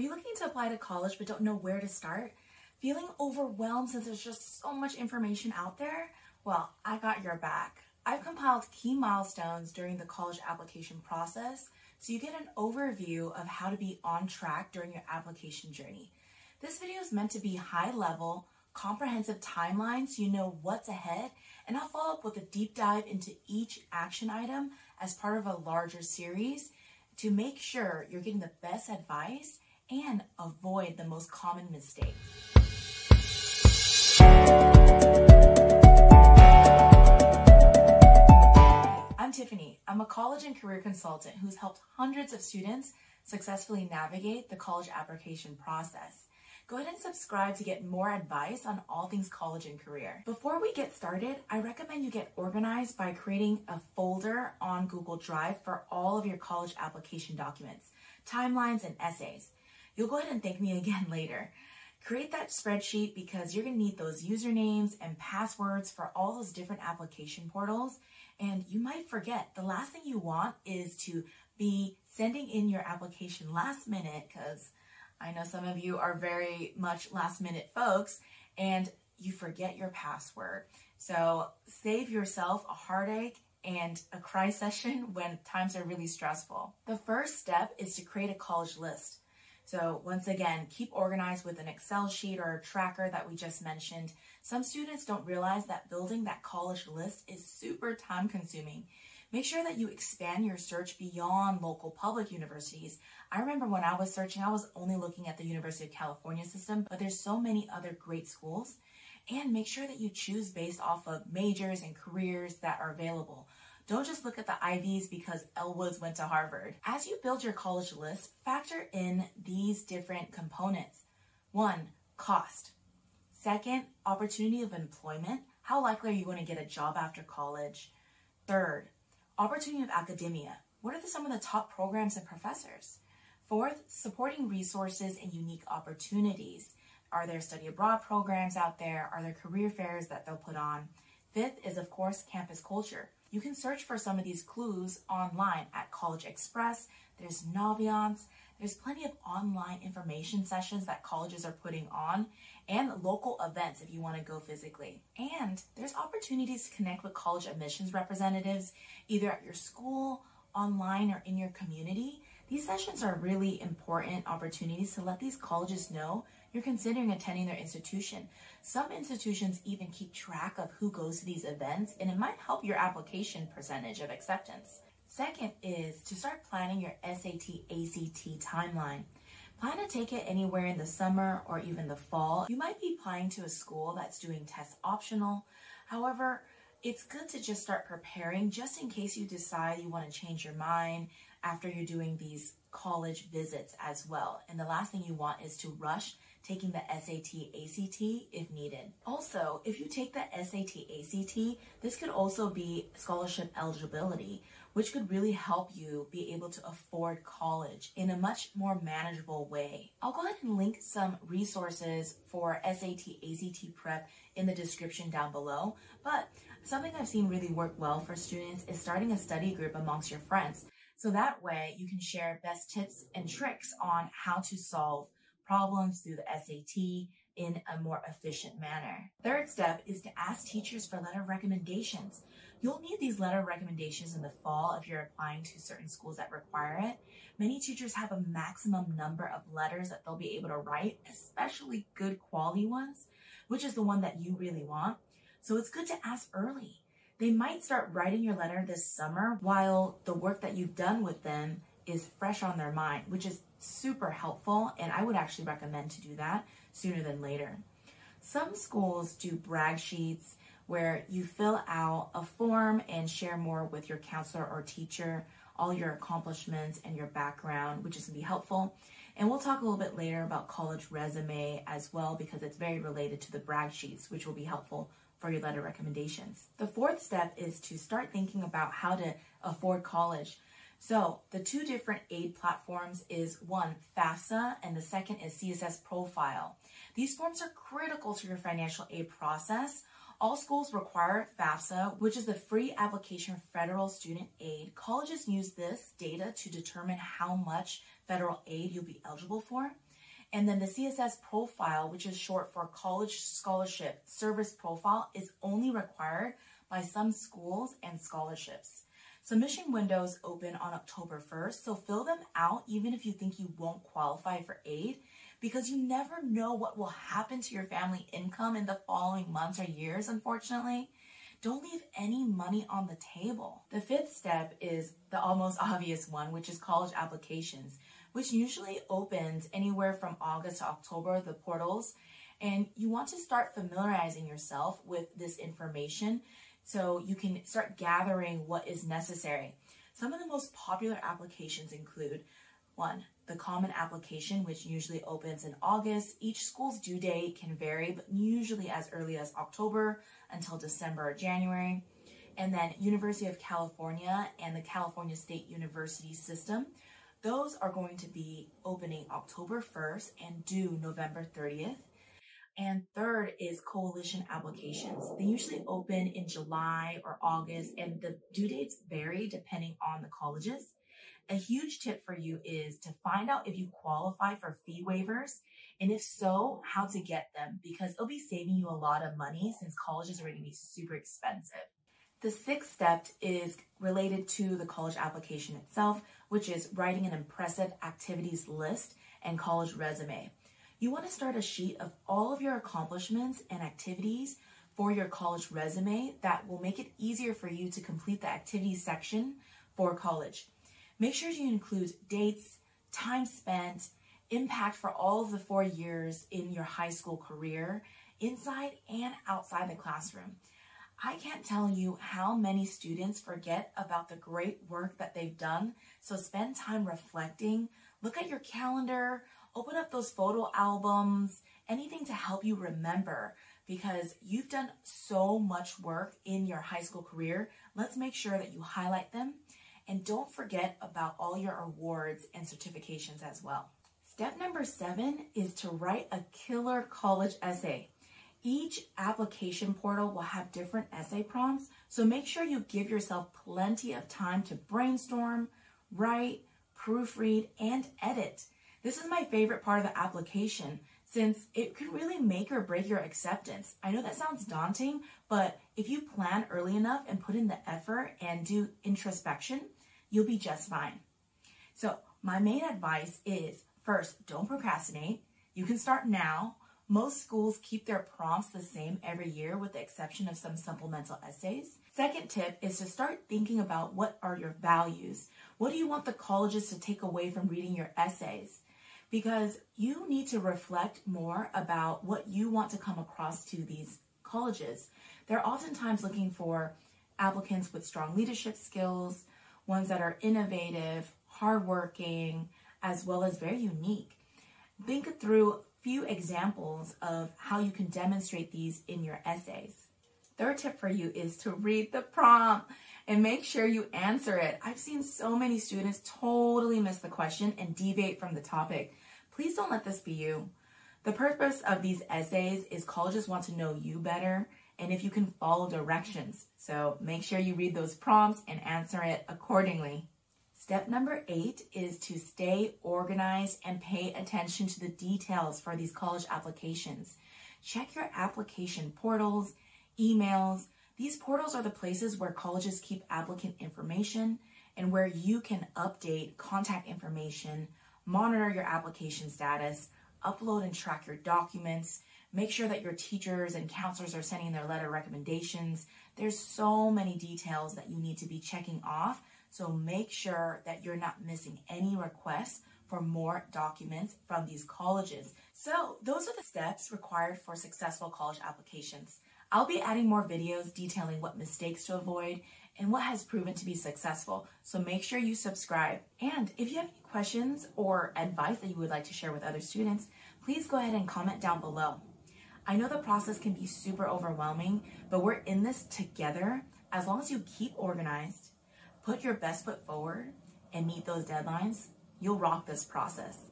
Are you looking to apply to college but don't know where to start? Feeling overwhelmed since there's just so much information out there? Well, I got your back. I've compiled key milestones during the college application process so you get an overview of how to be on track during your application journey. This video is meant to be high level, comprehensive timeline so you know what's ahead, and I'll follow up with a deep dive into each action item as part of a larger series to make sure you're getting the best advice and avoid the most common mistakes. I'm Tiffany. I'm a college and career consultant who's helped hundreds of students successfully navigate the college application process. Go ahead and subscribe to get more advice on all things college and career. Before we get started, I recommend you get organized by creating a folder on Google Drive for all of your college application documents, timelines, and essays. You'll go ahead and thank me again later. Create that spreadsheet because you're going to need those usernames and passwords for all those different application portals. And you might forget the last thing you want is to be sending in your application last minute because I know some of you are very much last minute folks and you forget your password. So save yourself a heartache and a cry session when times are really stressful. The first step is to create a college list. So once again, keep organized with an Excel sheet or a tracker that we just mentioned. Some students don't realize that building that college list is super time consuming. Make sure that you expand your search beyond local public universities. I remember when I was searching, I was only looking at the University of California system, but there's so many other great schools. And make sure that you choose based off of majors and careers that are available. Don't just look at the Ivies because Elle Woods went to Harvard. As you build your college list, factor in these different components. One, cost. Second, opportunity of employment. How likely are you going to get a job after college? Third, Opportunity of academia. What are the, some of the top programs and professors? Fourth, supporting resources and unique opportunities. Are there study abroad programs out there? Are there career fairs that they'll put on? Fifth is, of course, campus culture. You can search for some of these clues online at CollegeXpress. There's Naviance. There's plenty of online information sessions that colleges are putting on and local events if you want to go physically. And there's opportunities to connect with college admissions representatives either at your school, online, or in your community. These sessions are really important opportunities to let these colleges know you're considering attending their institution. Some institutions even keep track of who goes to these events, and it might help your application percentage of acceptance. Second is to start planning your SAT ACT timeline. Plan to take it anywhere in the summer or even the fall. You might be applying to a school that's doing tests optional. However, it's good to just start preparing just in case you decide you want to change your mind after you're doing these college visits as well. And the last thing you want is to rush taking the SAT ACT if needed. Also, if you take the SAT ACT, this could also be scholarship eligibility, which could really help you be able to afford college in a much more manageable way. I'll go ahead and link some resources for SAT ACT prep in the description down below, but something I've seen really work well for students is starting a study group amongst your friends. So that way you can share best tips and tricks on how to solve problems through the SAT in a more efficient manner. Third step is to ask teachers for letter recommendations. You'll need these letter recommendations in the fall if you're applying to certain schools that require it. Many teachers have a maximum number of letters that they'll be able to write, especially good quality ones, which is the one that you really want. So it's good to ask early. They might start writing your letter this summer while the work that you've done with them is fresh on their mind, which is super helpful. And I would actually recommend to do that sooner than later. Some schools do brag sheets where you fill out a form and share more with your counselor or teacher, all your accomplishments and your background, which is gonna be helpful. And we'll talk a little bit later about college resume as well because it's very related to the brag sheets, which will be helpful for your letter recommendations. The fourth step is to start thinking about how to afford college. So the two different aid platforms is one, FAFSA, and the second is CSS Profile. These forms are critical to your financial aid process. All schools require FAFSA, which is the free application federal student aid. Colleges use this data to determine how much federal aid you'll be eligible for. And then the CSS profile, which is short for College Scholarship Service Profile, is only required by some schools and scholarships. Submission windows open on October 1st, so fill them out even if you think you won't qualify for aid because you never know what will happen to your family income in the following months or years, unfortunately. Don't leave any money on the table. The fifth step is the almost obvious one, which is college applications, which usually opens anywhere from August to October, the portals. And you want to start familiarizing yourself with this information so you can start gathering what is necessary. Some of the most popular applications include one, the common application, which usually opens in August. Each school's due date can vary, but usually as early as October until December or January. And then University of California and the California State University system. Those are going to be opening October 1st and due November 30th. And third is coalition applications. They usually open in July or August, and the due dates vary depending on the colleges. A huge tip for you is to find out if you qualify for fee waivers, and if so, how to get them, because it'll be saving you a lot of money since colleges are going to be super expensive. The sixth step is related to the college application itself, which is writing an impressive activities list and college resume. You want to start a sheet of all of your accomplishments and activities for your college resume that will make it easier for you to complete the activities section for college. Make sure you include dates, time spent, impact for all of the four years in your high school career, inside and outside the classroom. I can't tell you how many students forget about the great work that they've done. So spend time reflecting, look at your calendar, open up those photo albums, anything to help you remember because you've done so much work in your high school career. Let's make sure that you highlight them and don't forget about all your awards and certifications as well. Step number seven is to write a killer college essay. Each application portal will have different essay prompts, so make sure you give yourself plenty of time to brainstorm, write, proofread, and edit. This is my favorite part of the application since it can really make or break your acceptance. I know that sounds daunting, but if you plan early enough and put in the effort and do introspection, you'll be just fine. So, my main advice is first, don't procrastinate. You can start now. Most schools keep their prompts the same every year with the exception of some supplemental essays. Second tip is to start thinking about what are your values? What do you want the colleges to take away from reading your essays? because you need to reflect more about what you want to come across to these colleges. They're oftentimes looking for applicants with strong leadership skills, ones that are innovative, hardworking, as well as very unique. Think through examples of how you can demonstrate these in your essays. Third tip for you is to read the prompt and make sure you answer it. I've seen so many students totally miss the question and deviate from the topic. Please don't let this be you. The purpose of these essays is colleges want to know you better and if you can follow directions. So make sure you read those prompts and answer it accordingly. Step number eight is to stay organized and pay attention to the details for these college applications. Check your application portals, emails. These portals are the places where colleges keep applicant information and where you can update contact information monitor your application status, upload and track your documents, make sure that your teachers and counselors are sending their letter recommendations. There's so many details that you need to be checking off. So make sure that you're not missing any requests for more documents from these colleges. So those are the steps required for successful college applications. I'll be adding more videos detailing what mistakes to avoid and what has proven to be successful. So make sure you subscribe. And if you have any questions or advice that you would like to share with other students, please go ahead and comment down below. I know the process can be super overwhelming, but we're in this together. As long as you keep organized, put your best foot forward, and meet those deadlines, you'll rock this process.